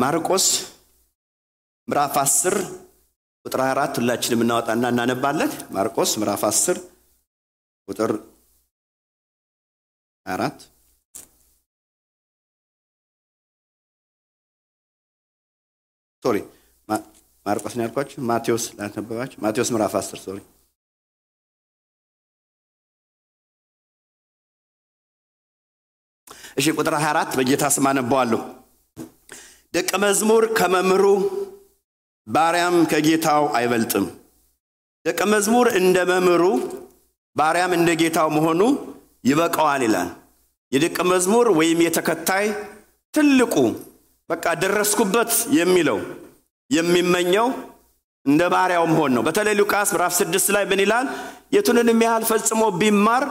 ማርቆስ ምዕራፍ 10 ቁጥር 24 ሁላችንም እናወጣና እናነባለን። ማርቆስ ምዕራፍ 10 ቁጥር 24 ሶሪ ማርቆስ ነው ያልኳችሁ፣ ማቴዎስ ላነበባችሁ። ማቴዎስ ምዕራፍ 10 ሶሪ እሺ ቁጥር 24 በጌታ ስም አነበዋለሁ። ደቀ መዝሙር ከመምህሩ ባሪያም ከጌታው አይበልጥም። ደቀ መዝሙር እንደ መምህሩ ባሪያም እንደ ጌታው መሆኑ ይበቃዋል ይላል። የደቀ መዝሙር ወይም የተከታይ ትልቁ በቃ ደረስኩበት የሚለው የሚመኘው እንደ ባሪያው መሆን ነው። በተለይ ሉቃስ ምዕራፍ ስድስት ላይ ምን ይላል? የቱንንም ያህል ፈጽሞ ቢማር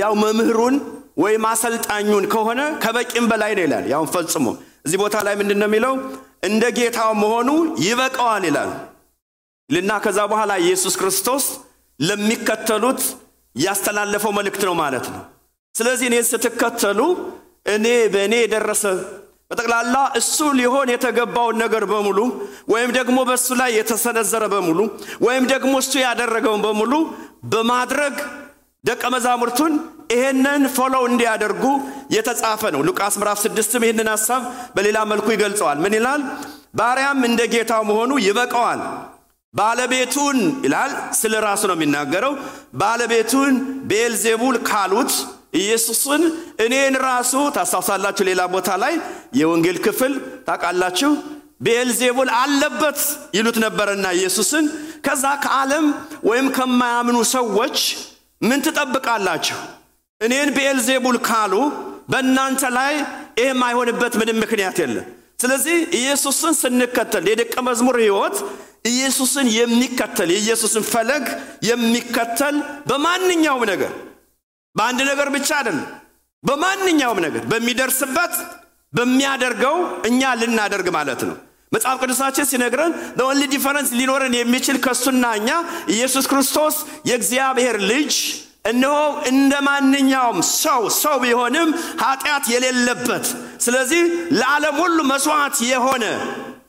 ያው መምህሩን ወይም አሰልጣኙን ከሆነ ከበቂም በላይ ነው ይላል። ያውን ፈጽሞ እዚህ ቦታ ላይ ምንድን ነው የሚለው? እንደ ጌታው መሆኑ ይበቃዋል ይላል ልና ከዛ በኋላ ኢየሱስ ክርስቶስ ለሚከተሉት ያስተላለፈው መልእክት ነው ማለት ነው። ስለዚህ እኔ ስትከተሉ እኔ በእኔ የደረሰ በጠቅላላ እሱ ሊሆን የተገባውን ነገር በሙሉ ወይም ደግሞ በእሱ ላይ የተሰነዘረ በሙሉ ወይም ደግሞ እሱ ያደረገውን በሙሉ በማድረግ ደቀ መዛሙርቱን ይሄንን follow እንዲያደርጉ የተጻፈ ነው። ሉቃስ ምዕራፍ ስድስትም ይህንን ሐሳብ በሌላ መልኩ ይገልጸዋል። ምን ይላል? ባሪያም እንደ ጌታው መሆኑ ይበቃዋል። ባለቤቱን ይላል፣ ስለ ራሱ ነው የሚናገረው። ባለቤቱን ቤልዜቡል ካሉት ኢየሱስን እኔን ራሱ ታስታውሳላችሁ። ሌላ ቦታ ላይ የወንጌል ክፍል ታውቃላችሁ። ቤልዜቡል አለበት ይሉት ነበረና ኢየሱስን ከዛ ከዓለም ወይም ከማያምኑ ሰዎች ምን ትጠብቃላችሁ? እኔን ቤልዜቡል ካሉ በእናንተ ላይ ይህ የማይሆንበት ምንም ምክንያት የለም። ስለዚህ ኢየሱስን ስንከተል የደቀ መዝሙር ሕይወት ኢየሱስን የሚከተል የኢየሱስን ፈለግ የሚከተል በማንኛውም ነገር በአንድ ነገር ብቻ አይደለም፣ በማንኛውም ነገር በሚደርስበት በሚያደርገው እኛ ልናደርግ ማለት ነው። መጽሐፍ ቅዱሳችን ሲነግረን only difference ሊኖረን የሚችል ከእሱና እኛ ኢየሱስ ክርስቶስ የእግዚአብሔር ልጅ እነሆ እንደ ማንኛውም ሰው ሰው ቢሆንም ኃጢአት የሌለበት ስለዚህ ለዓለም ሁሉ መስዋዕት የሆነ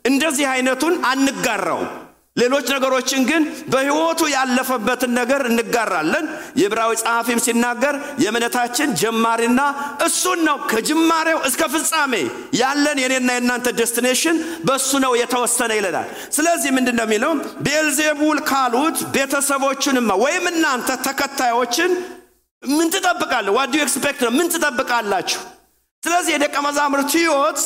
እንደዚህ አይነቱን አንጋራውም። ሌሎች ነገሮችን ግን በሕይወቱ ያለፈበትን ነገር እንጋራለን። የዕብራዊ ጸሐፊም ሲናገር የእምነታችን ጀማሪና እሱን ነው። ከጅማሬው እስከ ፍጻሜ ያለን የኔና የእናንተ destination በእሱ ነው የተወሰነ ይለናል። ስለዚህ ምንድን ነው የሚለው? ቤልዜቡል ካሉት ቤተሰቦቹንማ ወይም እናንተ ተከታዮችን ምን ትጠብቃለ? what do expect ነው? ምን ትጠብቃላችሁ? ስለዚህ የደቀ መዛሙርት ሕይወት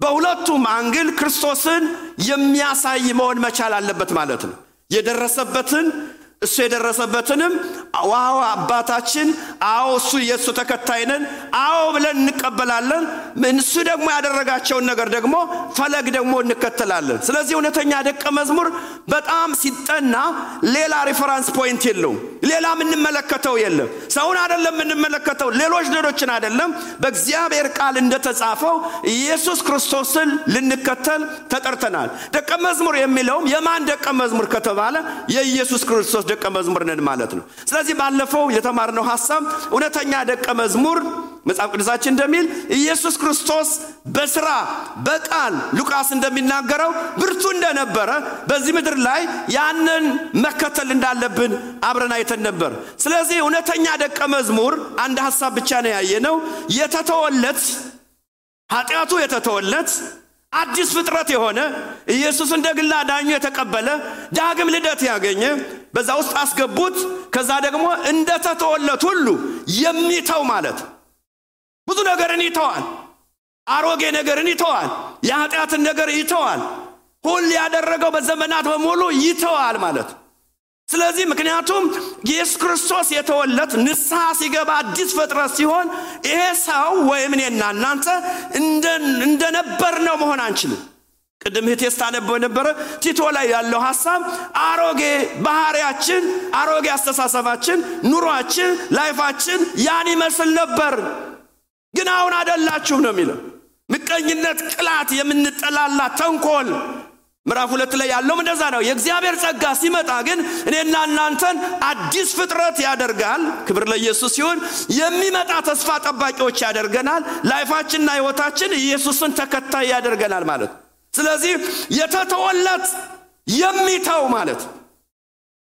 በሁለቱም angle ክርስቶስን የሚያሳይ መሆን መቻል አለበት ማለት ነው። የደረሰበትን እሱ የደረሰበትንም wow አባታችን፣ አዎ እሱ የእሱ ተከታይ ነን፣ አዎ ብለን እንቀበላለን። እሱ ደግሞ ያደረጋቸውን ነገር ደግሞ ፈለግ ደግሞ እንከተላለን። ስለዚህ እውነተኛ ደቀ መዝሙር በጣም ሲጠና ሌላ reference point የለውም። ሌላ የምንመለከተው የለም። ሰውን አይደለም የምንመለከተው፣ ሌሎች ሌሎችን አይደለም። በእግዚአብሔር ቃል እንደተጻፈው ኢየሱስ ክርስቶስን ልንከተል ተጠርተናል። ደቀ መዝሙር የሚለውም የማን ደቀ መዝሙር ከተባለ የኢየሱስ ክርስቶስ ደቀ መዝሙር ነን ማለት ነው። ስለዚህ ባለፈው የተማርነው ሐሳብ እውነተኛ ደቀ መዝሙር መጽሐፍ ቅዱሳችን እንደሚል ኢየሱስ ክርስቶስ በስራ በቃል ሉቃስ እንደሚናገረው ብርቱ እንደነበረ በዚህ ምድር ላይ ያንን መከተል እንዳለብን አብረን አይተን ነበር። ስለዚህ እውነተኛ ደቀ መዝሙር አንድ ሐሳብ ብቻ ነው ያየነው። የተተወለት ኃጢአቱ የተተወለት አዲስ ፍጥረት የሆነ ኢየሱስ እንደ ግል አዳኙ የተቀበለ ዳግም ልደት ያገኘ በዛ ውስጥ አስገቡት። ከዛ ደግሞ እንደተተወለት ሁሉ የሚተው ማለት ብዙ ነገርን ይተዋል። አሮጌ ነገርን ይተዋል። የኃጢአትን ነገር ይተዋል። ሁል ያደረገው በዘመናት በሙሉ ይተዋል ማለት ስለዚህ ምክንያቱም ኢየሱስ ክርስቶስ የተወለት ንስሐ ሲገባ አዲስ ፍጥረት ሲሆን ይሄ ሰው ወይም እኔና እናንተ እንደነበር ነው መሆን አንችልም። ቅድም እህቴ ስታነበው ነበረ ቲቶ ላይ ያለው ሐሳብ አሮጌ ባህሪያችን፣ አሮጌ አስተሳሰባችን፣ ኑሯችን፣ ላይፋችን ያን ይመስል ነበር፣ ግን አሁን አደላችሁ ነው የሚለው። ምቀኝነት፣ ቅላት፣ የምንጠላላ ተንኮል ምዕራፍ ሁለት ላይ ያለውም እንደዛ ነው። የእግዚአብሔር ጸጋ ሲመጣ ግን እኔና እናንተን አዲስ ፍጥረት ያደርጋል። ክብር ለኢየሱስ ሲሆን የሚመጣ ተስፋ ጠባቂዎች ያደርገናል። ላይፋችንና ሕይወታችን ኢየሱስን ተከታይ ያደርገናል ማለት ስለዚህ የተተወለት የሚተው ማለት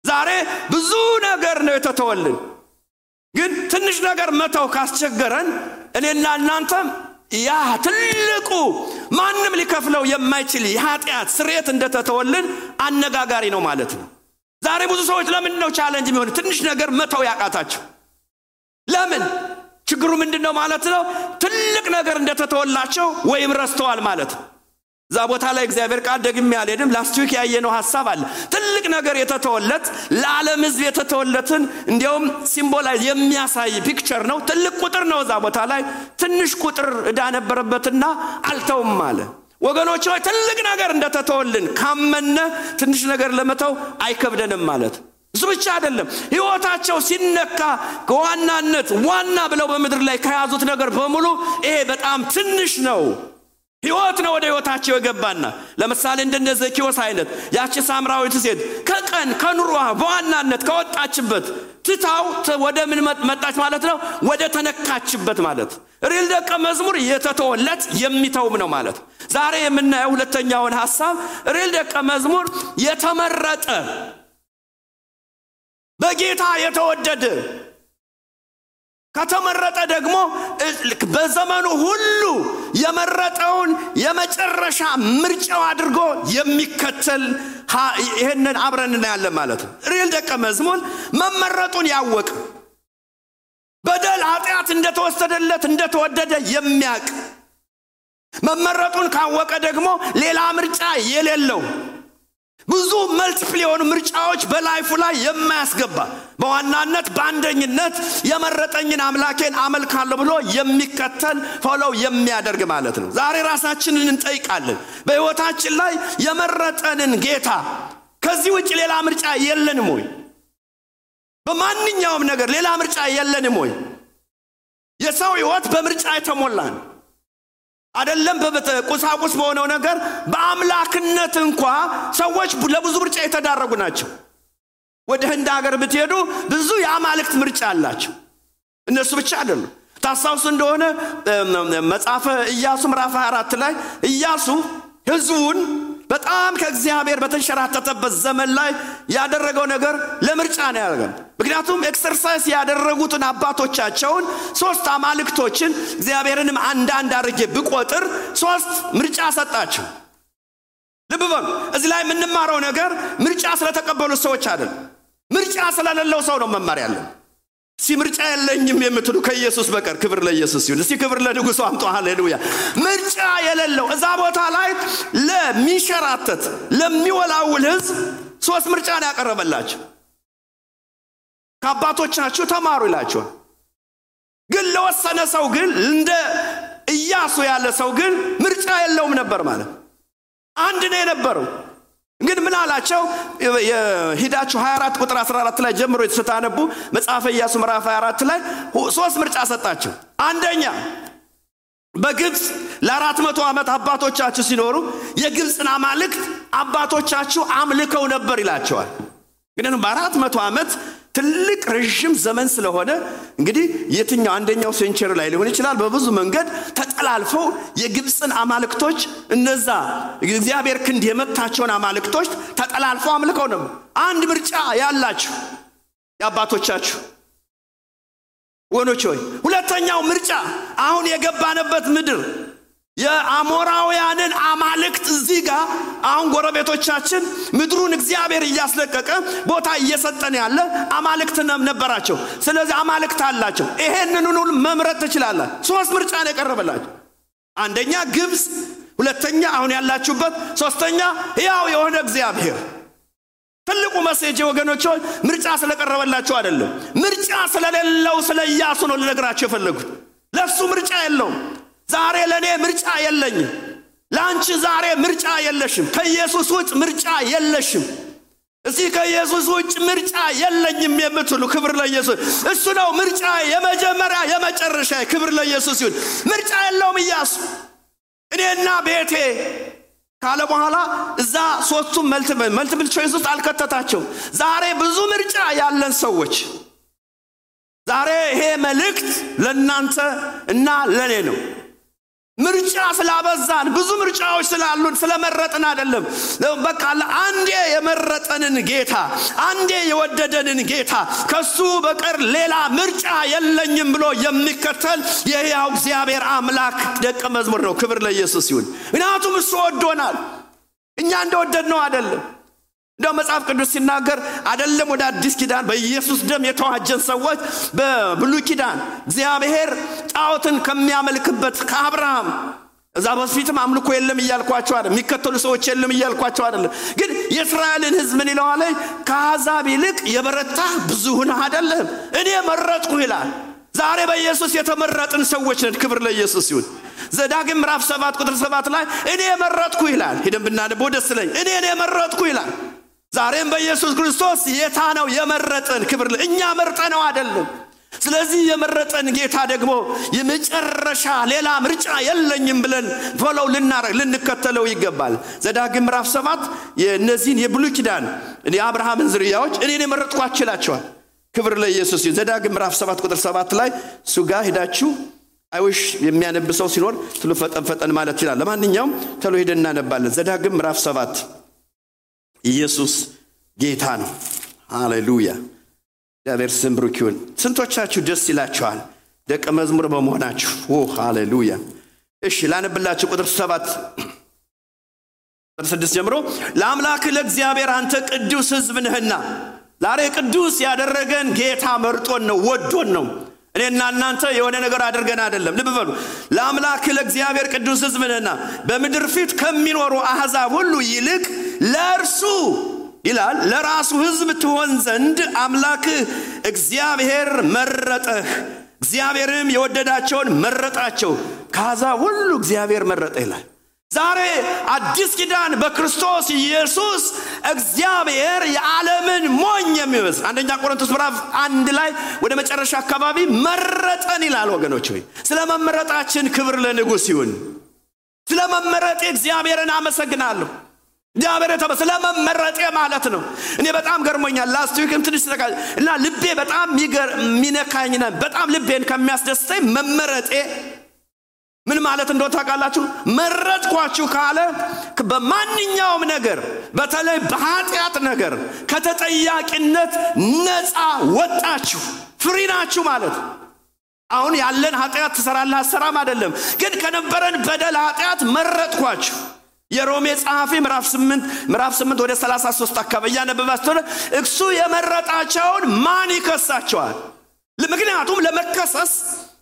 ዛሬ ብዙ ነገር ነው የተተወልን። ግን ትንሽ ነገር መተው ካስቸገረን እኔና እናንተም ያ ትልቁ ማንም ሊከፍለው የማይችል የኃጢአት ስርየት እንደተተወልን አነጋጋሪ ነው ማለት ነው። ዛሬ ብዙ ሰዎች ለምንድን ነው challenge የሚሆን ትንሽ ነገር መተው ያቃታቸው? ለምን? ችግሩ ምንድን ነው ማለት ነው? ትልቅ ነገር እንደተተወላቸው ወይም ረስተዋል ማለት ነው። እዛ ቦታ ላይ እግዚአብሔር ቃል ደግሜ አልሄድም። last week ያየነው ሀሳብ አለ። ትልቅ ነገር የተተወለት ለዓለም ሕዝብ የተተወለትን እንዲያውም symbolize የሚያሳይ picture ነው። ትልቅ ቁጥር ነው። እዛ ቦታ ላይ ትንሽ ቁጥር ዕዳ ነበረበትና አልተውም አለ። ወገኖች ሆይ ትልቅ ነገር እንደተተወልን ካመነ ትንሽ ነገር ለመተው አይከብደንም ማለት እሱ ብቻ አይደለም። ሕይወታቸው ሲነካ ከዋናነት ዋና ብለው በምድር ላይ ከያዙት ነገር በሙሉ ይሄ በጣም ትንሽ ነው ህይወት ነው ወደ ህይወታቸው የገባና ለምሳሌ እንደነ ዘኪዎስ አይነት ያቺ ሳምራዊት ሴት ከቀን ከኑሯ በዋናነት ከወጣችበት ትታው ወደ ምን መጣች ማለት ነው? ወደ ተነካችበት ማለት ሪል ደቀ መዝሙር የተተወለት የሚተውም ነው ማለት። ዛሬ የምናየው ሁለተኛውን ሀሳብ ሪል ደቀ መዝሙር የተመረጠ በጌታ የተወደደ ከተመረጠ ደግሞ በዘመኑ ሁሉ የመረጠውን የመጨረሻ ምርጫው አድርጎ የሚከተል ይህንን አብረን እናያለን ማለት ነው። ሪል ደቀ መዝሙር መመረጡን ያወቅ በደል ኃጢአት እንደተወሰደለት እንደተወደደ የሚያቅ መመረጡን ካወቀ ደግሞ ሌላ ምርጫ የሌለው ብዙ መልቲፕል የሆኑ ምርጫዎች በላይፉ ላይ የማያስገባ በዋናነት በአንደኝነት የመረጠኝን አምላኬን አመልካለሁ ብሎ የሚከተል ፎሎው የሚያደርግ ማለት ነው። ዛሬ ራሳችንን እንጠይቃለን። በሕይወታችን ላይ የመረጠንን ጌታ ከዚህ ውጭ ሌላ ምርጫ የለንም ወይ? በማንኛውም ነገር ሌላ ምርጫ የለንም ወይ? የሰው ሕይወት በምርጫ የተሞላ ነው። አይደለም ቁሳቁስ በሆነው ነገር በአምላክነት እንኳ ሰዎች ለብዙ ምርጫ የተዳረጉ ናቸው። ወደ ህንድ ሀገር ብትሄዱ ብዙ የአማልክት ምርጫ አላቸው። እነሱ ብቻ አይደሉም። ታስታውሱ እንደሆነ መጽሐፈ ኢያሱ ምዕራፍ 24 ላይ ኢያሱ ህዝቡን በጣም ከእግዚአብሔር በተንሸራተተበት ዘመን ላይ ያደረገው ነገር ለምርጫ ነው ያደረገው። ምክንያቱም exercise ያደረጉትን አባቶቻቸውን ሶስት አማልክቶችን እግዚአብሔርንም አንዳንድ አድርጌ ብቆጥር ሶስት ምርጫ ሰጣቸው። ልብ በሉ፣ እዚህ ላይ የምንማረው ነገር ምርጫ ስለተቀበሉት ሰዎች አይደለም፣ ምርጫ ስለሌለው ሰው ነው መማር ያለን። እስቲ ምርጫ የለኝም የምትሉ ከኢየሱስ በቀር ክብር ለኢየሱስ ይሁን። እስቲ ክብር ለንጉሱ አምጦ ሃሌሉያ። ምርጫ የሌለው እዛ ቦታ ላይ ለሚንሸራተት ለሚወላውል ህዝብ ሶስት ምርጫ ነው ያቀረበላቸው። ከአባቶቻችሁ ተማሩ ይላቸዋል። ግን ለወሰነ ሰው ግን እንደ ኢያሱ ያለ ሰው ግን ምርጫ የለውም ነበር ማለት አንድ ነው የነበረው። ግን ምን አላቸው? ሂዳችሁ 24 ቁጥር 14 ላይ ጀምሮ ስታነቡ መጽሐፈ ኢያሱ ምዕራፍ 24 ላይ ሶስት ምርጫ ሰጣቸው። አንደኛ በግብፅ ለአራት መቶ ዓመት አባቶቻችሁ ሲኖሩ የግብፅን አማልክት አባቶቻችሁ አምልከው ነበር ይላቸዋል። ግን በአራት መቶ ዓመት ትልቅ ረዥም ዘመን ስለሆነ እንግዲህ የትኛው አንደኛው century ላይ ሊሆን ይችላል። በብዙ መንገድ ተጠላልፈው የግብፅን አማልክቶች እነዛ እግዚአብሔር ክንድ የመታቸውን አማልክቶች ተጠላልፈው አምልከው ነበር። አንድ ምርጫ ያላችሁ የአባቶቻችሁ ወገኖች ሆይ፣ ሁለተኛው ምርጫ አሁን የገባንበት ምድር የአሞራውያንን አማልክት እዚህ ጋር አሁን ጎረቤቶቻችን ምድሩን እግዚአብሔር እያስለቀቀ ቦታ እየሰጠን ያለ አማልክት ነበራቸው። ስለዚህ አማልክት አላቸው። ይሄንን ሁሉ መምረጥ ትችላላችሁ። ሶስት ምርጫ ነው የቀረበላቸው። አንደኛ ግብፅ፣ ሁለተኛ አሁን ያላችሁበት፣ ሶስተኛ ሕያው የሆነ እግዚአብሔር። ትልቁ መሴጅ ወገኖች ሆይ ምርጫ ስለቀረበላቸው አይደለም፣ ምርጫ ስለሌለው ስለ ኢያሱ ነው ልነግራቸው የፈለጉት። ለእሱ ምርጫ የለውም። ዛሬ ለእኔ ምርጫ የለኝም። ለአንቺ ዛሬ ምርጫ የለሽም። ከኢየሱስ ውጭ ምርጫ የለሽም። እዚህ ከኢየሱስ ውጭ ምርጫ የለኝም የምትሉ ክብር ለኢየሱስ። እሱ ነው ምርጫ፣ የመጀመሪያ የመጨረሻ። ክብር ለኢየሱስ ይሁን። ምርጫ የለውም ኢያሱ። እኔና ቤቴ ካለ በኋላ እዛ ሶስቱም መልቲፕል ቾይስ ውስጥ አልከተታቸው። ዛሬ ብዙ ምርጫ ያለን ሰዎች ዛሬ ይሄ መልእክት ለእናንተ እና ለእኔ ነው። ምርጫ ስላበዛን ብዙ ምርጫዎች ስላሉን ስለመረጥን አይደለም። በቃ አንዴ የመረጠንን ጌታ አንዴ የወደደንን ጌታ ከሱ በቀር ሌላ ምርጫ የለኝም ብሎ የሚከተል የሕያው እግዚአብሔር አምላክ ደቀ መዝሙር ነው። ክብር ለኢየሱስ ይሁን። ምክንያቱም እሱ ወዶናል። እኛ እንደወደድ ነው አይደለም። እንደው መጽሐፍ ቅዱስ ሲናገር አይደለም ወደ አዲስ ኪዳን በኢየሱስ ደም የተዋጀን ሰዎች በብሉይ ኪዳን እግዚአብሔር ጣዖትን ከሚያመልክበት ከአብርሃም እዛ በፊትም አምልኮ የለም እያልኳቸው አይደለም። የሚከተሉ ሰዎች የለም እያልኳቸው አይደለም። ግን የእስራኤልን ሕዝብ ምን ይለዋል? ከአሕዛብ ይልቅ የበረታ ብዙ ሁነህ አይደለም እኔ መረጥኩ ይላል። ዛሬ በኢየሱስ የተመረጥን ሰዎች ነን። ክብር ለኢየሱስ ይሁን። ዘዳግም ምዕራፍ ሰባት ቁጥር ሰባት ላይ እኔ የመረጥኩ ይላል። ሄደን ብናነበው ደስ ለኝ እኔ የመረጥኩ ይላል። ዛሬም በኢየሱስ ክርስቶስ ጌታ ነው የመረጠን። ክብር እኛ መርጠ ነው አይደለም። ስለዚህ የመረጠን ጌታ ደግሞ የመጨረሻ ሌላ ምርጫ የለኝም ብለን ፎሎው ልናረግ ልንከተለው ይገባል። ዘዳግም ምዕራፍ ሰባት የእነዚህን የብሉይ ኪዳን የአብርሃምን ዝርያዎች እኔን የመረጥኳቸው ክብር ለኢየሱስ ይሁን። ዘዳግም ምዕራፍ ሰባት ቁጥር ሰባት ላይ እሱ ጋር ሄዳችሁ አይውሽ የሚያነብሰው ሲኖር ትሎ ፈጠን ፈጠን ማለት ይችላል። ለማንኛውም ተሎ ሄደን እናነባለን። ዘዳግም ምዕራፍ ሰባት ኢየሱስ ጌታ ነው። ሃሌሉያ! እግዚአብሔር ስም ብሩክ ይሁን። ስንቶቻችሁ ደስ ይላችኋል ደቀ መዝሙር በመሆናችሁ? ሃሌሉያ! እሺ ላነብላችሁ ቁጥር ሰባት ቁጥር ስድስት ጀምሮ ለአምላክህ ለእግዚአብሔር አንተ ቅዱስ ሕዝብ ነህና ዛሬ ቅዱስ ያደረገን ጌታ መርጦን ነው፣ ወዶን ነው። እኔና እናንተ የሆነ ነገር አድርገን አይደለም። ልብ በሉ። ለአምላክ ለእግዚአብሔር ቅዱስ ሕዝብ ነህና በምድር ፊት ከሚኖሩ አሕዛብ ሁሉ ይልቅ ለእርሱ ይላል ለራሱ ሕዝብ ትሆን ዘንድ አምላክህ እግዚአብሔር መረጠህ። እግዚአብሔርም የወደዳቸውን መረጣቸው፣ ከአሕዛብ ሁሉ እግዚአብሔር መረጠ ይላል። ዛሬ አዲስ ኪዳን በክርስቶስ ኢየሱስ እግዚአብሔር የዓለምን ሞኝ የሚመስል አንደኛ ቆሮንቶስ ምዕራፍ አንድ ላይ ወደ መጨረሻ አካባቢ መረጠን ይላል። ወገኖች ሆይ ስለ መመረጣችን ክብር ለንጉሥ ይሁን። ስለ መመረጤ እግዚአብሔርን አመሰግናለሁ። እግዚአብሔር የተበ ስለ መመረጤ ማለት ነው። እኔ በጣም ገርሞኛል። ላስት ትንሽ እና ልቤ በጣም የሚነካኝ በጣም ልቤን ከሚያስደስተኝ መመረጤ ምን ማለት እንደሆነ ታውቃላችሁ? መረጥኳችሁ ካለ በማንኛውም ነገር በተለይ በኃጢአት ነገር ከተጠያቂነት ነፃ ወጣችሁ ፍሪ ናችሁ ማለት አሁን ያለን ኃጢአት ትሰራለህ አሰራም አይደለም፣ ግን ከነበረን በደል ኃጢአት መረጥኳችሁ። የሮሜ ጸሐፊ ምዕራፍ 8 ምዕራፍ 8 ወደ 33 አካባቢ እያነበባችሁ እሱ የመረጣቸውን ማን ይከሳቸዋል? ምክንያቱም ለመከሰስ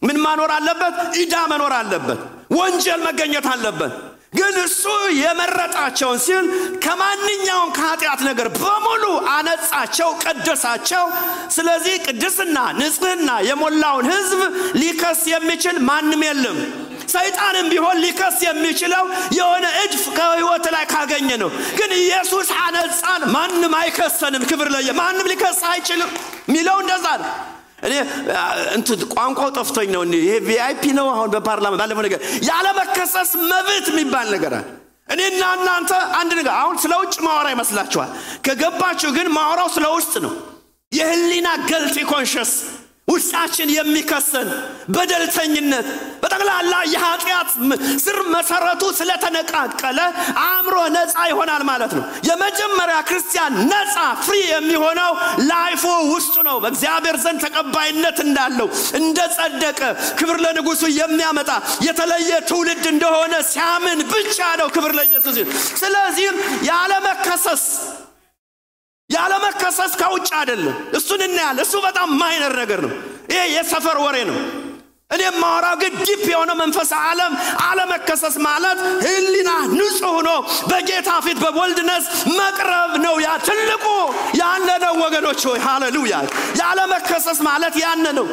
ምን ማኖር አለበት? ዕዳ መኖር አለበት። ወንጀል መገኘት አለበት። ግን እሱ የመረጣቸውን ሲል ከማንኛውም ከኃጢአት ነገር በሙሉ አነጻቸው፣ ቀደሳቸው። ስለዚህ ቅድስና፣ ንጽህና የሞላውን ሕዝብ ሊከስ የሚችል ማንም የለም። ሰይጣንም ቢሆን ሊከስ የሚችለው የሆነ እድፍ ከህይወት ላይ ካገኘ ነው። ግን ኢየሱስ አነጻን፣ ማንም አይከሰንም። ክብር ለየ ማንም ሊከስ አይችልም የሚለው እንደዛ ነው። እኔ እንትን ቋንቋው ጠፍቶኝ ነው። ይሄ VIP ነው። አሁን በፓርላማ ባለፈው ነገር ያለመከሰስ መብት የሚባል ነገር አለ። እኔና እናንተ አንድ ነገር አሁን ስለ ውጭ ማወራ ይመስላችኋል። ከገባችሁ ግን ማወራው ስለ ውስጥ ነው። የህሊና guilty conscience ውስጣችን የሚከሰን በደልተኝነት በጠቅላላ የኃጢአት ስር መሰረቱ ስለተነቀለ አእምሮ ነፃ ይሆናል ማለት ነው። የመጀመሪያ ክርስቲያን ነፃ free የሚሆነው life ኡ ውስጡ ነው። በእግዚአብሔር ዘንድ ተቀባይነት እንዳለው እንደ ጸደቀ ክብር ለንጉሱ የሚያመጣ የተለየ ትውልድ እንደሆነ ሲያምን ብቻ ነው። ክብር ለኢየሱስ። ስለዚህም ያለመከሰስ ያለመከሰስ ከውጭ አይደለም። እሱን እናያለን። እሱ በጣም minor ነገር ነው። ይሄ የሰፈር ወሬ ነው። እኔ የማወራው ግን deep የሆነ መንፈስ ዓለም አለመከሰስ ማለት ህሊና ንጹሕ ሆኖ በጌታ ፊት በቦልድነስ መቅረብ ነው። ያ ትልቁ ያነ ነው ወገኖች ሆይ ሃሌሉያ። ያለመከሰስ ማለት ያነ ነው።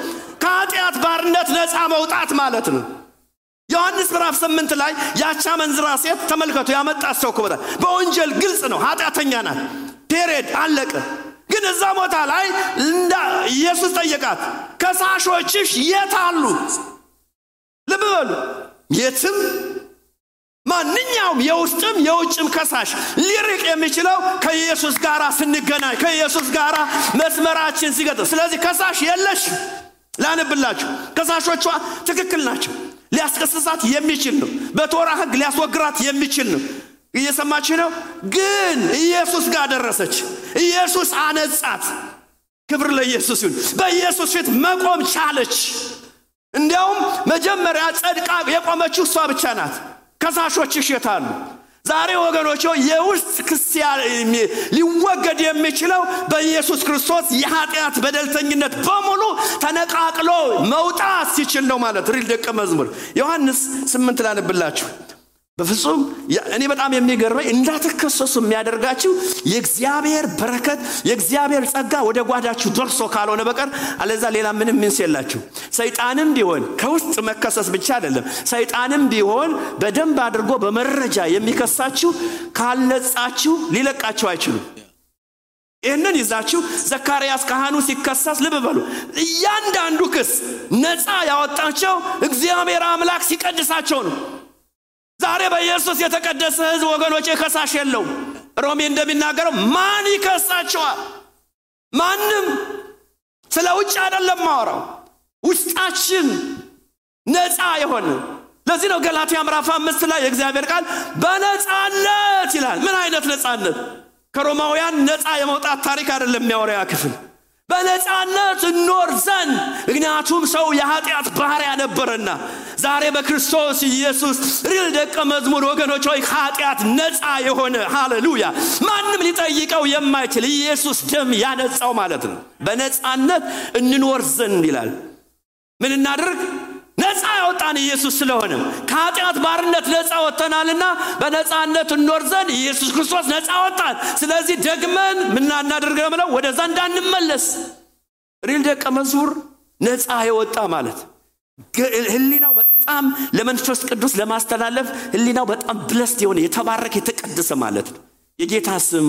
ከኃጢአት ባርነት ነፃ መውጣት ማለት ነው። ዮሐንስ ምዕራፍ ስምንት ላይ ያቻ መንዝራ ሴት ተመልከቱ። ያመጣት ሰው በወንጀል ግልጽ ነው፣ ኃጢአተኛ ናት። ፔሬድ አለቀ። ግን እዛ ቦታ ላይ ኢየሱስ ጠየቃት፣ ከሳሾችሽ የት አሉ? ልብ በሉ፣ የትም ማንኛውም የውስጥም የውጭም ከሳሽ ሊርቅ የሚችለው ከኢየሱስ ጋር ስንገናኝ ከኢየሱስ ጋር መስመራችን ሲገጥም። ስለዚህ ከሳሽ የለሽ ላንብላችሁ። ከሳሾቿ ትክክል ናቸው። ሊያስከስሳት የሚችል ነው። በቶራ ሕግ ሊያስወግራት የሚችል ነው። እየሰማች ነው። ግን ኢየሱስ ጋር ደረሰች። ኢየሱስ አነጻት። ክብር ለኢየሱስ ይሁን። በኢየሱስ ፊት መቆም ቻለች። እንዲያውም መጀመሪያ ጸድቃ የቆመችው እሷ ብቻ ናት። ከሳሾችሽ የት አሉ? ዛሬ ወገኖች የውስጥ ክስ ሊወገድ የሚችለው በኢየሱስ ክርስቶስ የኃጢአት በደልተኝነት በሙሉ ተነቃቅሎ መውጣት ሲችል ነው ማለት ሪል ደቀ መዝሙር ዮሐንስ ስምንት ላንብላችሁ በፍጹም እኔ በጣም የሚገርመኝ እንዳትከሰሱ የሚያደርጋችሁ የእግዚአብሔር በረከት የእግዚአብሔር ጸጋ ወደ ጓዳችሁ ደርሶ ካልሆነ በቀር አለዛ ሌላ ምንም ምንስ የላችሁ። ሰይጣንም ቢሆን ከውስጥ መከሰስ ብቻ አይደለም። ሰይጣንም ቢሆን በደንብ አድርጎ በመረጃ የሚከሳችሁ ካልነጻችሁ ሊለቃችሁ አይችሉም። ይህንን ይዛችሁ ዘካርያስ ካህኑ ሲከሰስ ልብ በሉ። እያንዳንዱ ክስ ነፃ ያወጣቸው እግዚአብሔር አምላክ ሲቀድሳቸው ነው። ዛሬ በኢየሱስ የተቀደሰ ሕዝብ ወገኖቼ ከሳሽ የለውም። ሮሜ እንደሚናገረው ማን ይከሳቸዋል? ማንም። ስለ ውጭ አይደለም ማወራው፣ ውስጣችን ነፃ የሆነ ለዚህ ነው ገላትያ ምዕራፍ አምስት ላይ የእግዚአብሔር ቃል በነፃነት ይላል። ምን አይነት ነፃነት? ከሮማውያን ነፃ የመውጣት ታሪክ አይደለም የሚያወራ ያ ክፍል በነፃነት እኖር ዘንድ። ምክንያቱም ሰው የኃጢአት ባሪያ ነበረና ዛሬ በክርስቶስ ኢየሱስ ሪል ደቀ መዝሙር ወገኖች ሆይ ከኃጢአት ነፃ የሆነ ሃሌሉያ። ማንም ሊጠይቀው የማይችል ኢየሱስ ደም ያነጻው ማለት ነው። በነፃነት እንኖር ዘንድ ይላል። ምን እናድርግ ነፃ ያወጣን ኢየሱስ ስለሆነ ከኃጢአት ባርነት ነፃ ወጥተናልና በነፃነት እንኖር ዘንድ ኢየሱስ ክርስቶስ ነፃ ወጣን። ስለዚህ ደግመን ምናናደርግ ብለው ወደዛ እንዳንመለስ ሪል ደቀ መዝሙር ነፃ የወጣ ማለት ህሊናው በጣም ለመንፈስ ቅዱስ ለማስተላለፍ ህሊናው በጣም ብለስት የሆነ የተባረከ የተቀደሰ ማለት ነው። የጌታ ስም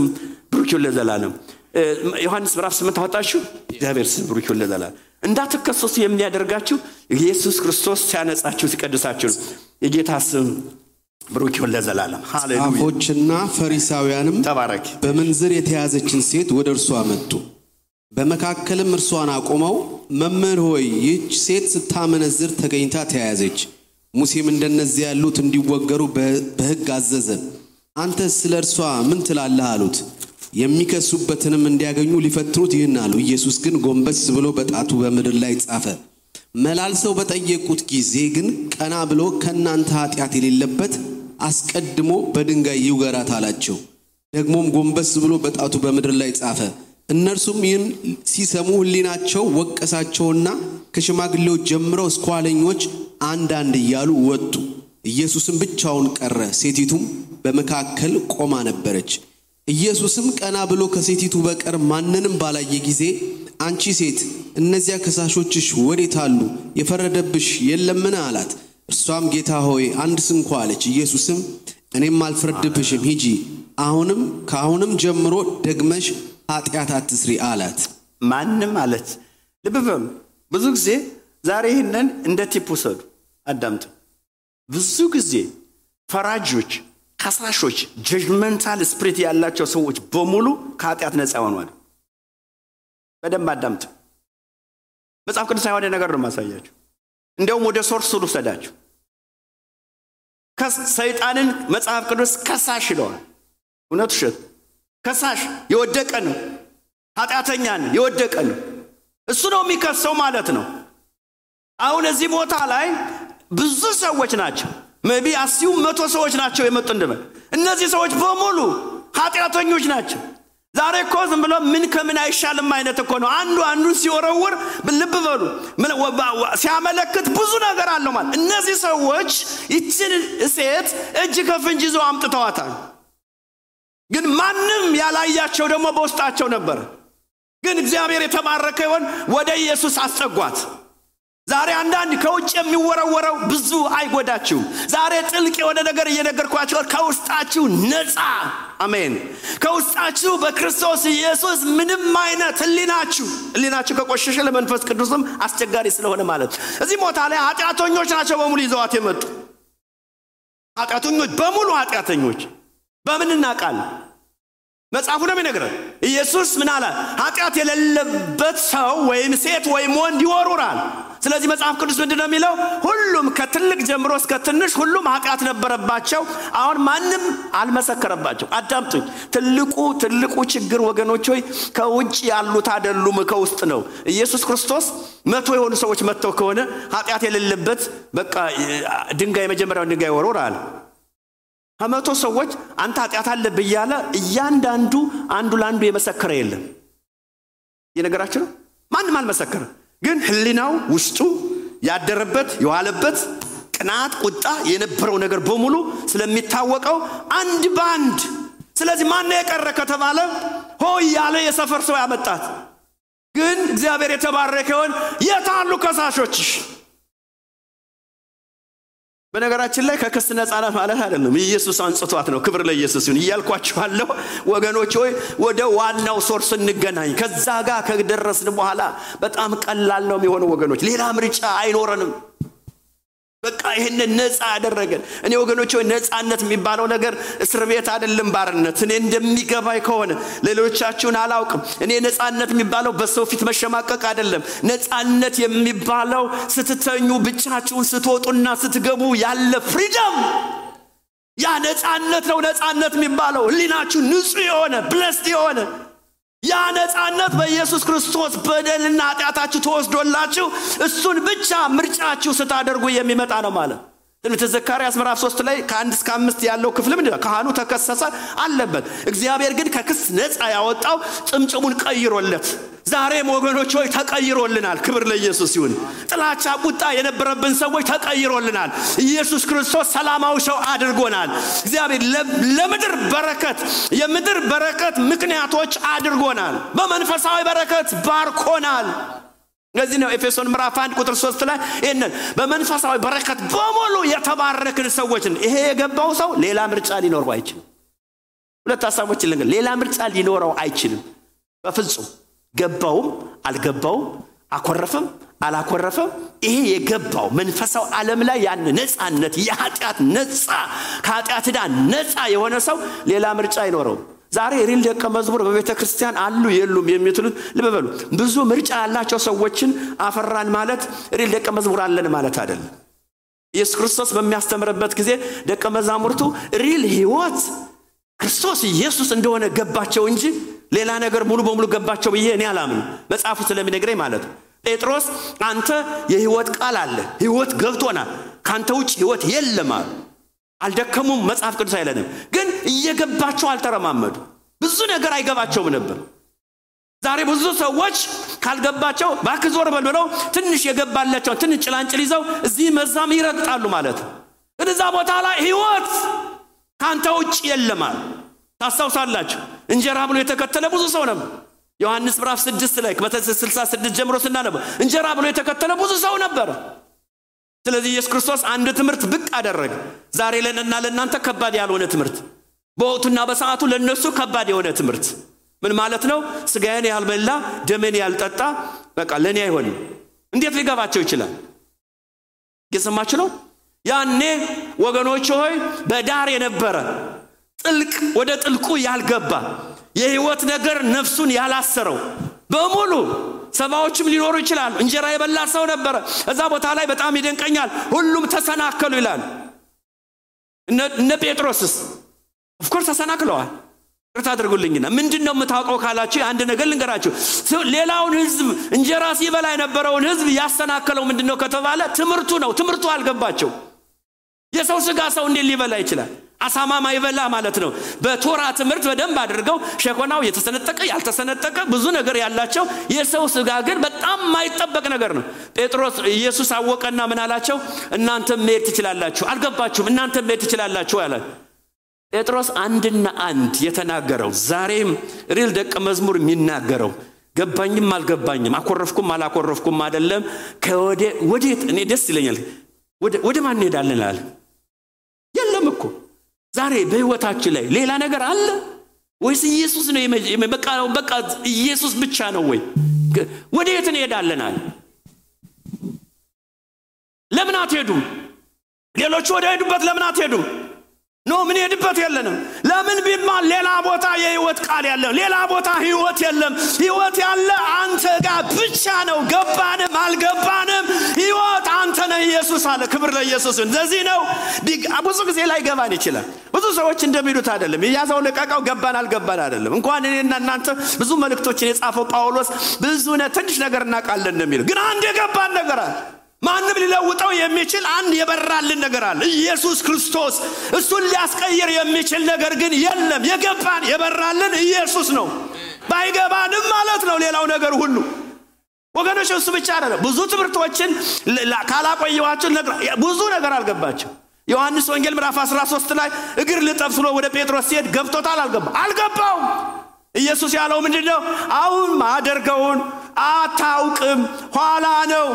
ብሩክ ይሁን ለዘላለም። ዮሐንስ ምዕራፍ ስምንት አወጣችሁ። እግዚአብሔር ስም ብሩክ ለዘላለም። እንዳትከሰሱ የሚያደርጋችሁ ኢየሱስ ክርስቶስ ሲያነጻችሁ ሲቀድሳችሁ ነው። የጌታ ስም ብሩክ ይሁን ለዘላለም። ጻፎችና ፈሪሳውያንም ተባረክ። በምንዝር የተያዘችን ሴት ወደ እርሱ አመጡ። በመካከልም እርሷን አቁመው መምህር ሆይ ይህች ሴት ስታመነዝር ተገኝታ ተያዘች። ሙሴም እንደነዚህ ያሉት እንዲወገሩ በሕግ አዘዘ። አንተ ስለ እርሷ ምን ትላለህ? አሉት። የሚከሱበትንም እንዲያገኙ ሊፈትኑት ይህን አሉ። ኢየሱስ ግን ጎንበስ ብሎ በጣቱ በምድር ላይ ጻፈ። መላልሰው በጠየቁት ጊዜ ግን ቀና ብሎ ከእናንተ ኃጢአት የሌለበት አስቀድሞ በድንጋይ ይውገራት አላቸው። ደግሞም ጎንበስ ብሎ በጣቱ በምድር ላይ ጻፈ። እነርሱም ይህን ሲሰሙ ሕሊናቸው ወቀሳቸውና ከሽማግሌዎች ጀምረው እስከ ኋለኞች አንዳንድ እያሉ ወጡ። ኢየሱስም ብቻውን ቀረ። ሴቲቱም በመካከል ቆማ ነበረች። ኢየሱስም ቀና ብሎ ከሴቲቱ በቀር ማንንም ባላየ ጊዜ አንቺ ሴት እነዚያ ከሳሾችሽ ወዴት አሉ? የፈረደብሽ የለምን? አላት። እርሷም ጌታ ሆይ አንድ ስንኳ አለች። ኢየሱስም እኔም አልፈርድብሽም፣ ሂጂ፣ አሁንም ከአሁንም ጀምሮ ደግመሽ ኃጢአት አትስሪ አላት። ማንም አለች። ልብ በሉ። ብዙ ጊዜ ዛሬ ይህንን እንደ tip ውሰዱ፣ አዳምጡ። ብዙ ጊዜ ፈራጆች ከሳሾች judgmental spirit ያላቸው ሰዎች በሙሉ ከኃጢአት ነፃ ሆኗል። በደንብ አዳምጥ። መጽሐፍ ቅዱስ የሆነ ነገር ነው ማሳያችሁ። እንዲያውም ወደ source ልውሰዳችሁ። ሰይጣንን መጽሐፍ ቅዱስ ከሳሽ ይለዋል። እውነት ውሸት? ከሳሽ የወደቀ ነው። ኃጢአተኛን የወደቀ ነው። እሱ ነው የሚከሰው ማለት ነው። አሁን እዚህ ቦታ ላይ ብዙ ሰዎች ናቸው መቢ አስዩ መቶ ሰዎች ናቸው የመጡ እንድበል። እነዚህ ሰዎች በሙሉ ኃጢአተኞች ናቸው። ዛሬ እኮ ዝም ብሎ ምን ከምን አይሻልም አይነት እኮ ነው። አንዱ አንዱን ሲወረውር ልብ በሉ ሲያመለክት ብዙ ነገር አለው ማለት። እነዚህ ሰዎች ይችን ሴት እጅ ከፍንጅ ይዘው አምጥተዋታል። ግን ማንም ያላያቸው ደግሞ በውስጣቸው ነበር። ግን እግዚአብሔር የተባረከ ይሆን ወደ ኢየሱስ አስጠጓት። ዛሬ አንዳንድ ከውጭ የሚወረወረው ብዙ አይጎዳችሁም። ዛሬ ጥልቅ የሆነ ነገር እየነገርኳቸው ከውስጣችሁ ነፃ አሜን። ከውስጣችሁ በክርስቶስ ኢየሱስ ምንም አይነት ህሊናችሁ ህሊናችሁ ከቆሸሸ ለመንፈስ ቅዱስም አስቸጋሪ ስለሆነ ማለት እዚህ ቦታ ላይ ኃጢአተኞች ናቸው በሙሉ ይዘዋት የመጡ ኃጢአተኞች በሙሉ ኃጢአተኞች በምን እናውቃለን? መጽሐፉ ነው የሚነግረን። ኢየሱስ ምን አለ? ኃጢአት የሌለበት ሰው ወይም ሴት ወይም ወንድ ይወሩራል። ስለዚህ መጽሐፍ ቅዱስ ምንድን ነው የሚለው? ሁሉም ከትልቅ ጀምሮ እስከ ትንሽ ሁሉም ኃጢአት ነበረባቸው። አሁን ማንም አልመሰከረባቸው። አዳምጡኝ። ትልቁ ትልቁ ችግር ወገኖች ሆይ ከውጭ ያሉት አይደሉም፣ ከውስጥ ነው። ኢየሱስ ክርስቶስ መቶ የሆኑ ሰዎች መጥተው ከሆነ ኃጢአት የሌለበት በቃ ድንጋይ የመጀመሪያውን ድንጋይ ወርውር አለ። ከመቶ ሰዎች አንተ ኃጢአት አለብህ እያለ እያንዳንዱ አንዱ ለአንዱ የመሰከረ የለም። የነገራችሁ ነው። ማንም አልመሰከረ። ግን ህሊናው ውስጡ ያደረበት የዋለበት ቅናት፣ ቁጣ የነበረው ነገር በሙሉ ስለሚታወቀው አንድ በአንድ ስለዚህ ማነው የቀረ ከተባለ ሆ እያለ የሰፈር ሰው ያመጣት። ግን እግዚአብሔር የተባረከ ይሆን። የት አሉ ከሳሾችሽ? በነገራችን ላይ ከክስ ነፃ ናት ማለት አይደለም። ኢየሱስ አንጽቷት ነው። ክብር ለኢየሱስ ይሁን እያልኳችኋለሁ ወገኖች ሆይ ወደ ዋናው ሶርስ እንገናኝ። ከዛ ጋር ከደረስን በኋላ በጣም ቀላል ነው የሚሆነው ወገኖች፣ ሌላ ምርጫ አይኖረንም። በቃ ይህንን ነፃ ያደረገን እኔ ወገኖች ሆይ ነፃነት የሚባለው ነገር እስር ቤት አይደለም፣ ባርነት። እኔ እንደሚገባኝ ከሆነ ሌሎቻችሁን አላውቅም። እኔ ነፃነት የሚባለው በሰው ፊት መሸማቀቅ አይደለም። ነፃነት የሚባለው ስትተኙ ብቻችሁን ስትወጡና ስትገቡ ያለ ፍሪደም፣ ያ ነፃነት ነው። ነፃነት የሚባለው ህሊናችሁ ንጹሕ የሆነ ብለስድ የሆነ ያ ነፃነት በኢየሱስ ክርስቶስ በደልና ኃጢአታችሁ ተወስዶላችሁ እሱን ብቻ ምርጫችሁ ስታደርጉ የሚመጣ ነው ማለት ትንቢተ ዘካርያስ ምዕራፍ ሶስት ላይ ከአንድ እስከ አምስት ያለው ክፍል ምንድን? ካህኑ ተከሰሰ አለበት። እግዚአብሔር ግን ከክስ ነፃ ያወጣው ጥምጭሙን ቀይሮለት፣ ዛሬም ወገኖች ሆይ ተቀይሮልናል። ክብር ለኢየሱስ ይሁን። ጥላቻ፣ ቁጣ የነበረብን ሰዎች ተቀይሮልናል። ኢየሱስ ክርስቶስ ሰላማዊ ሰው አድርጎናል። እግዚአብሔር ለምድር በረከት የምድር በረከት ምክንያቶች አድርጎናል። በመንፈሳዊ በረከት ባርኮናል። ለዚህ ነው ኤፌሶን ምዕራፍ 1 ቁጥር 3 ላይ ይህንን በመንፈሳዊ በረከት በሙሉ የተባረክን ሰዎችን ይሄ የገባው ሰው ሌላ ምርጫ ሊኖረው አይችልም። ሁለት ሀሳቦች ልንገር፣ ሌላ ምርጫ ሊኖረው አይችልም በፍጹም ገባውም አልገባውም፣ አኮረፈም አላኮረፈም። ይሄ የገባው መንፈሳዊ ዓለም ላይ ያን ነፃነት የኃጢአት ነፃ ከኃጢአት ዕዳ ነፃ የሆነ ሰው ሌላ ምርጫ አይኖረውም። ዛሬ ሪል ደቀ መዝሙር በቤተ ክርስቲያን አሉ የሉም የሚትሉት ልብ በሉ። ብዙ ምርጫ ያላቸው ሰዎችን አፈራን ማለት ሪል ደቀ መዝሙር አለን ማለት አይደለም። ኢየሱስ ክርስቶስ በሚያስተምርበት ጊዜ ደቀ መዛሙርቱ ሪል ሕይወት ክርስቶስ ኢየሱስ እንደሆነ ገባቸው እንጂ ሌላ ነገር ሙሉ በሙሉ ገባቸው ብዬ እኔ አላምንም። መጽሐፉ ስለሚነግረኝ ማለት ነው። ጴጥሮስ አንተ የሕይወት ቃል አለ፣ ሕይወት ገብቶናል፣ ከአንተ ውጭ ሕይወት የለም አሉ። አልደከሙም። መጽሐፍ ቅዱስ አይለንም፣ ግን እየገባቸው አልተረማመዱ። ብዙ ነገር አይገባቸውም ነበር። ዛሬ ብዙ ሰዎች ካልገባቸው እባክህ ዞር በል ብለው ትንሽ የገባላቸውን ትንሽ ጭላንጭል ይዘው እዚህ መዛም ይረግጣሉ ማለት ነው። ግን እዛ ቦታ ላይ ሕይወት ከአንተ ውጭ የለማል። ታስታውሳላችሁ፣ እንጀራ ብሎ የተከተለ ብዙ ሰው ነበር። ዮሐንስ ምዕራፍ ስድስት ላይ በስልሳ ስድስት ጀምሮ ስናነበው እንጀራ ብሎ የተከተለ ብዙ ሰው ነበር። ስለዚህ ኢየሱስ ክርስቶስ አንድ ትምህርት ብቅ አደረገ። ዛሬ ለእኔና ለእናንተ ከባድ ያልሆነ ትምህርት፣ በወቅቱና በሰዓቱ ለእነሱ ከባድ የሆነ ትምህርት ምን ማለት ነው? ስጋዬን ያልበላ ደሜን ያልጠጣ በቃ ለእኔ አይሆንም። እንዴት ሊገባቸው ይችላል? እየሰማችሁ ነው? ያኔ ወገኖች ሆይ በዳር የነበረ ጥልቅ ወደ ጥልቁ ያልገባ የህይወት ነገር ነፍሱን ያላሰረው በሙሉ ሰባዎችም ሊኖሩ ይችላሉ። እንጀራ የበላ ሰው ነበረ። እዛ ቦታ ላይ በጣም ይደንቀኛል። ሁሉም ተሰናከሉ ይላል። እነ ጴጥሮስስ of course ተሰናክለዋል። ይቅርታ አድርጉልኝና ምንድን ነው የምታውቀው ካላችሁ አንድ ነገር ልንገራችሁ። ሌላውን ህዝብ እንጀራ ሲበላ የነበረውን ህዝብ ያሰናከለው ምንድን ነው ከተባለ ትምህርቱ ነው። ትምህርቱ አልገባቸው። የሰው ስጋ ሰው እንዴት ሊበላ ይችላል? አሳማ ማይበላ ማለት ነው። በቶራ ትምህርት በደንብ አድርገው ሸኮናው የተሰነጠቀ ያልተሰነጠቀ ብዙ ነገር ያላቸው፣ የሰው ስጋ ግን በጣም የማይጠበቅ ነገር ነው። ጴጥሮስ ኢየሱስ አወቀና ምን አላቸው? እናንተም መሄድ ትችላላችሁ። አልገባችሁም? እናንተም መሄድ ትችላላችሁ አለ። ጴጥሮስ አንድና አንድ የተናገረው ዛሬም ሪል ደቀ መዝሙር የሚናገረው ገባኝም አልገባኝም አኮረፍኩም አላኮረፍኩም አይደለም። ወዴት እኔ ደስ ይለኛል። ወደ ማን እንሄዳለን አለ። የለም እኮ ዛሬ በህይወታችን ላይ ሌላ ነገር አለ ወይስ ኢየሱስ ነው? በቃ ኢየሱስ ብቻ ነው ወይ? ወደ የት እንሄዳለን አለ። ለምን አትሄዱም? ሌሎቹ ወደ ሄዱበት ለምን አትሄዱም? ኖ ምን ሄድበት የለንም። ለምን ቢባል ሌላ ቦታ የህይወት ቃል ያለ ሌላ ቦታ ህይወት የለም። ህይወት ያለ አንተ ጋር ብቻ ነው። ገባንም አልገባንም? ህይወት አንተ ነህ ኢየሱስ አለ። ክብር ለኢየሱስ እንደዚህ ነው ብዙ ጊዜ ላይ ገባን ይችላል። ብዙ ሰዎች እንደሚሉት አይደለም። የያዘው ልቀቀው ገባን አልገባን አይደለም። እንኳን እኔና እናንተ ብዙ መልእክቶችን የጻፈው ጳውሎስ ብዙ ትንሽ ነገር እናውቃለን እንደሚለው ግን አንድ የገባን ነገር አለ ማንም ሊለውጠው የሚችል አንድ የበራልን ነገር አለ። ኢየሱስ ክርስቶስ እሱን ሊያስቀይር የሚችል ነገር ግን የለም። የገባን የበራልን ኢየሱስ ነው። ባይገባንም ማለት ነው ሌላው ነገር ሁሉ። ወገኖች እሱ ብቻ አይደለም። ብዙ ትምህርቶችን ካላቆየዋቸው ብዙ ነገር አልገባቸው ዮሐንስ ወንጌል ምዕራፍ 13 ላይ እግር ልጠብ ስሎ ወደ ጴጥሮስ ሲሄድ ገብቶታል አልገባ? አልገባውም። ኢየሱስ ያለው ምንድን ነው አሁን ማደርገውን አታውቅም ኋላ ነው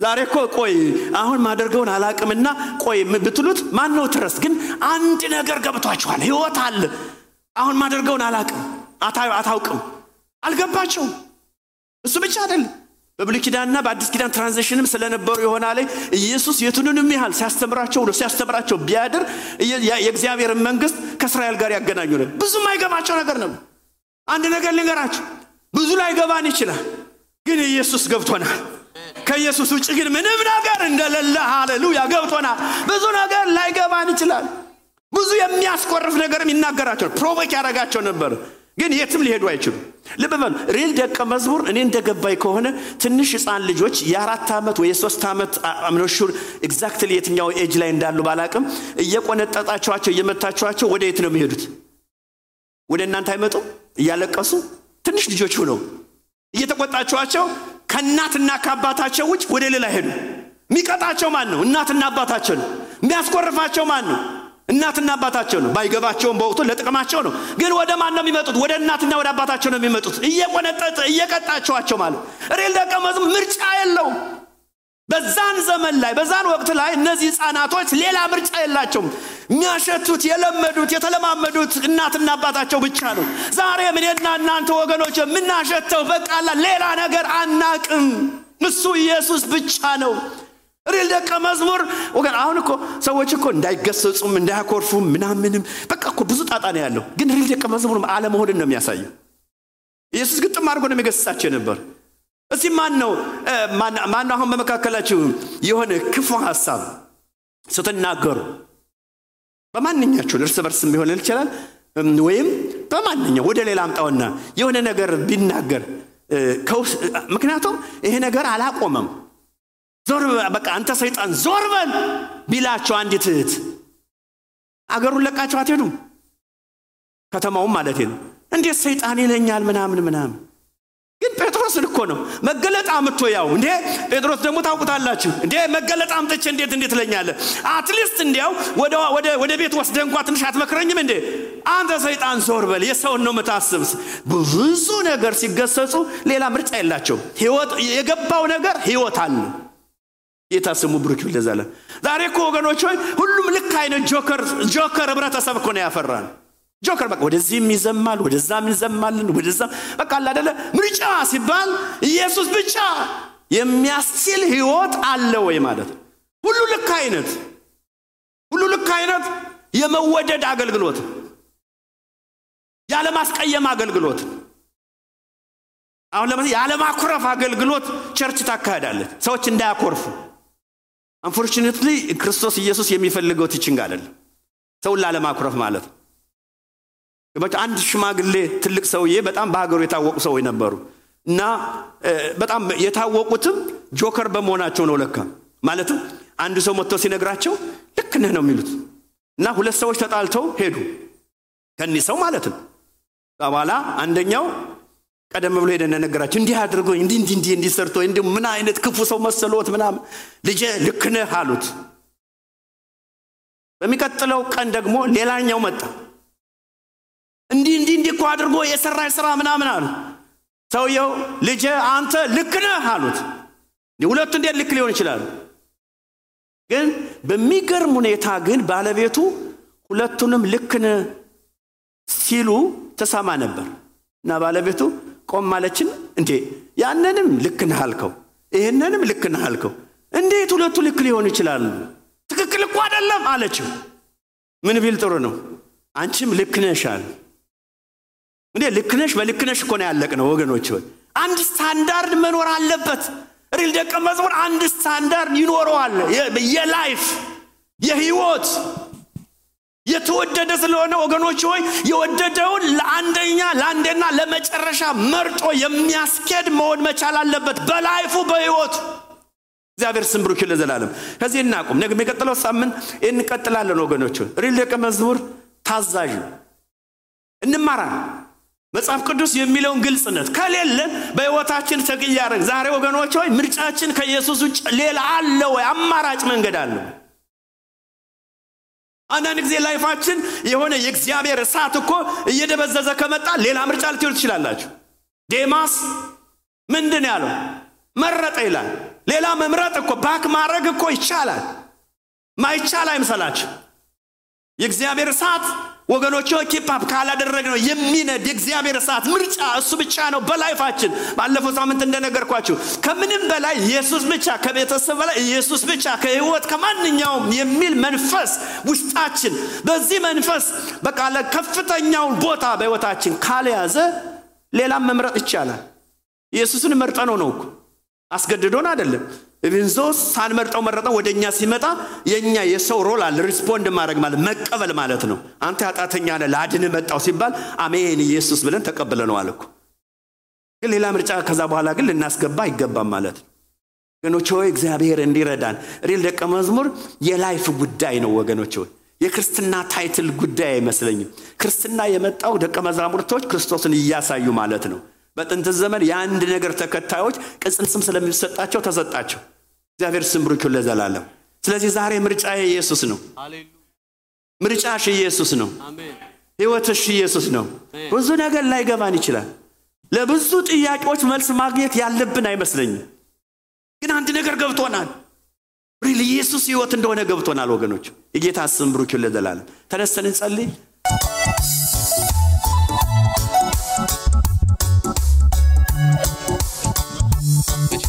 ዛሬ እኮ ቆይ አሁን ማደርገውን አላቅምና ቆይ ብትሉት ማን ነው ትረስ? ግን አንድ ነገር ገብቷችኋል ህይወት አለ። አሁን ማደርገውን አላቅም አታውቅም። አልገባቸውም እሱ ብቻ አይደለም በብሉይ ኪዳንና በአዲስ ኪዳን transition ም ስለነበሩ የሆና ኢየሱስ የቱንንም ያህል ሲያስተምራቸው ነው ሲያስተምራቸው ቢያድር የእግዚአብሔርን መንግስት ከእስራኤል ጋር ያገናኙ ነበር ብዙም አይገባቸው ነገር ነው። አንድ ነገር ልንገራቸው ብዙ ላይ ገባን ይችላል ግን ኢየሱስ ገብቶናል ከኢየሱስ ውጭ ግን ምንም ነገር እንደሌለ ሃሌሉያ ገብቶናል ብዙ ነገር ላይገባን ይችላል። ብዙ የሚያስኮርፍ ነገርም ይናገራቸው provoke ያደረጋቸው ነበር ግን የትም ሊሄዱ አይችሉም። ልብ በሉ real ደቀ መዝሙር እኔ እንደገባኝ ከሆነ ትንሽ ህፃን ልጆች የአራት ዓመት ወይ የሶስት ዓመት I'm not sure exactly የትኛው ኤጅ ላይ እንዳሉ ባላቅም እየቆነጠጣቸዋቸው እየመታቸዋቸው ወደ የት ነው የሚሄዱት? ወደ እናንተ አይመጡም? እያለቀሱ ትንሽ ልጆች ሁነው እየተቆጣቸዋቸው ከእናትና ከአባታቸው ውጭ ወደ ሌላ ሄዱ። የሚቀጣቸው ማን ነው? እናትና አባታቸው ነው። የሚያስኮርፋቸው ማን ነው? እናትና አባታቸው ነው። ባይገባቸውም በወቅቱ ለጥቅማቸው ነው። ግን ወደ ማን ነው የሚመጡት? ወደ እናትና ወደ አባታቸው ነው የሚመጡት። እየቆነጠጠ እየቀጣቸዋቸው ማለት ሬል ደቀ መዝሙር ምርጫ የለውም በዛን ዘመን ላይ በዛን ወቅት ላይ እነዚህ ህፃናቶች ሌላ ምርጫ የላቸውም። የሚያሸቱት የለመዱት የተለማመዱት እናትና አባታቸው ብቻ ነው። ዛሬ እኔና እናንተ ወገኖች የምናሸተው በቃላ ሌላ ነገር አናቅም። እሱ ኢየሱስ ብቻ ነው። ሪል ደቀ መዝሙር ወገን አሁን እኮ ሰዎች እኮ እንዳይገሰጹም እንዳያኮርፉም ምናምንም በቃ እኮ ብዙ ጣጣ ነው ያለው። ግን ሪል ደቀ መዝሙር አለመሆንን ነው የሚያሳየው። ኢየሱስ ግጥም አድርጎ ነው የሚገስጻቸው ነበር እስቲ ማን ነው ማን አሁን በመካከላችሁ? የሆነ ክፉ ሀሳብ ስትናገሩ በማንኛችሁን እርስ በርስ ሊሆን ይችላል? ወይም በማንኛው ወደ ሌላ አምጣውና የሆነ ነገር ቢናገር ምክንያቱም ይሄ ነገር አላቆመም። ዞር በቃ አንተ ሰይጣን ዞር በል ቢላቸው አንዲት እህት አገሩን ለቃቸው አትሄዱም? ከተማውም ማለት ነው። እንዴት ሰይጣን ይለኛል? ምናምን ምናምን። ግን ጴጥሮስን እኮ ነው። መገለጥ አምጥቶ ያው እንዴ! ጴጥሮስ ደግሞ ታውቁታላችሁ እንዴ! መገለጥ አምጥቼ እንዴት እንዴት ትለኛለህ at least እንዲያው ወደ ቤት ወስደ እንኳ ትንሽ አትመክረኝም እንዴ? አንተ ሰይጣን ዞር በል የሰውን ነው ምታስብ ብዙ ነገር ሲገሰጹ ሌላ ምርጫ የላቸው የገባው ነገር ህይወት አለ። ጌታ ብሩክ ይለዛለን ዛሬ እኮ ወገኖች ሆይ ሁሉም ልክ አይነት ጆከር ህብረተሰብ እኮ ነው ያፈራን ጆከር በቃ ወደዚህም ይዘማል ወደዛም ይዘማልን ወደዛ በቃ አላደለ ምርጫ ሲባል ኢየሱስ ብቻ የሚያስችል ህይወት አለ ወይ ማለት ሁሉ ልክ አይነት ሁሉ ልክ አይነት የመወደድ አገልግሎት ያለማስቀየም አገልግሎት። አሁን ለምሳሌ ያለማኩረፍ አገልግሎት church ታካሄዳለች ሰዎች እንዳያኮርፉ። unfortunately ክርስቶስ ኢየሱስ የሚፈልገው teaching አይደለም ሰውን ላለማኩረፍ ማለት ነው አንድ ሽማግሌ ትልቅ ሰውዬ በጣም በሀገሩ የታወቁ ሰዎች ነበሩ እና በጣም የታወቁትም joker በመሆናቸው ነው ለካ። ማለትም አንድ ሰው መጥቶ ሲነግራቸው ልክ ነህ ነው የሚሉት። እና ሁለት ሰዎች ተጣልተው ሄዱ። ከኒህ ሰው ማለት ነው። በኋላ አንደኛው ቀደም ብሎ ሄደ ነገራቸው። እንዲህ አድርጎ እንዲህ እንዲህ እንዲህ እንዲህ ሰርቶ እንዲ ምን አይነት ክፉ ሰው መሰሎት ምናምን። ልጄ ልክ ነህ አሉት። በሚቀጥለው ቀን ደግሞ ሌላኛው መጣ እንዲህ እንዲህ እንዲህ እኮ አድርጎ የሰራ ስራ ምናምን አሉ። ሰውየው ልጄ አንተ ልክ ነህ አሉት። ሁለቱ እንዴት ልክ ሊሆን ይችላሉ? ግን በሚገርም ሁኔታ ግን ባለቤቱ ሁለቱንም ልክ ሲሉ ተሰማ ነበር። እና ባለቤቱ ቆም ማለችን እንዴ? ያንንም ልክ ነህ አልከው ይህንንም ልክ ነህ አልከው እንዴት ሁለቱ ልክ ሊሆኑ ይችላሉ? ትክክል እኮ አይደለም አለችው። ምን ቢል ጥሩ ነው? አንቺም ልክ ነሽ አለ። እንዴ ልክ ነሽ በልክ ነሽ እኮ ነው ያለቅነው ወገኖች። ሆይ አንድ ስታንዳርድ መኖር አለበት። real ደቀ መዝሙር አንድ ስታንዳርድ ይኖረዋል። የ life የህይወት የተወደደ ስለሆነ ወገኖች ሆይ የወደደውን ለአንደኛ ለአንዴና ለመጨረሻ መርጦ የሚያስኬድ መሆን መቻል አለበት በ life ኡ በህይወቱ። እግዚአብሔር ስም ብሩክ ለዘላለም። ከዚህ እናቁም። ነገ የሚቀጥለው ሳምንት እንቀጥላለን ወገኖች። real ደቀ መዝሙር ታዛዥ እንማራለን። መጽሐፍ ቅዱስ የሚለውን ግልጽነት ከሌለን በህይወታችን ተቅያረግ ዛሬ ወገኖች ሆይ ምርጫችን ከኢየሱስ ውጭ ሌላ አለ ወይ? አማራጭ መንገድ አለ? አንዳንድ ጊዜ life ኣችን የሆነ የእግዚአብሔር እሳት እኮ እየደበዘዘ ከመጣ ሌላ ምርጫ ልትሉ ትችላላችሁ። ዴማስ ምንድን ያለው መረጠ ይላል። ሌላ መምረጥ እኮ back ማድረግ እኮ ይቻላል። ማይቻል አይምሰላችሁ። የእግዚአብሔር እሳት ወገኖች keep up ካላደረግ ነው የሚነድ የእግዚአብሔር እሳት ምርጫ እሱ ብቻ ነው በ life ኣችን። ባለፈው ሳምንት እንደነገርኳችሁ ከምንም በላይ ኢየሱስ ብቻ፣ ከቤተሰብ በላይ ኢየሱስ ብቻ፣ ከህይወት ከማንኛውም የሚል መንፈስ ውስጣችን በዚህ መንፈስ በቃ ከፍተኛውን ቦታ በህይወታችን ካልያዘ ሌላም መምረጥ ይቻላል። ኢየሱስን መርጠነው ነው አስገድዶን አይደለም። even though ሳንመርጠው መረጠው ወደ እኛ ሲመጣ የእኛ የሰው role አለ። respond ማድረግ ማለት መቀበል ማለት ነው። አንተ ኃጢአተኛ ነህ ላድን መጣው ሲባል አሜን ኢየሱስ ብለን ተቀብለነዋል እኮ። ግን ሌላ ምርጫ ከዛ በኋላ ግን ልናስገባ አይገባም ማለት ነው። ወገኖች ሆይ እግዚአብሔር እንዲረዳን real ደቀ መዝሙር የ life ጉዳይ ነው ወገኖች ሆይ የክርስትና title ጉዳይ አይመስለኝም። ክርስትና የመጣው ደቀ መዛሙርቶች ክርስቶስን እያሳዩ ማለት ነው። በጥንት ዘመን የአንድ ነገር ተከታዮች ቅጽል ስም ስለሚሰጣቸው ተሰጣቸው። እግዚአብሔር ስም ብሩክ ለዘላለም። ስለዚህ ዛሬ ምርጫ ኢየሱስ ነው። ምርጫሽ ኢየሱስ ነው። ህይወትሽ ኢየሱስ ነው። ብዙ ነገር ላይገባን ይችላል። ለብዙ ጥያቄዎች መልስ ማግኘት ያለብን አይመስለኝም። ግን አንድ ነገር ገብቶናል። ሪል ኢየሱስ ህይወት እንደሆነ ገብቶናል ወገኖች። የጌታ ስም ብሩክ ለዘላለም። ተነስተን እንጸልይ።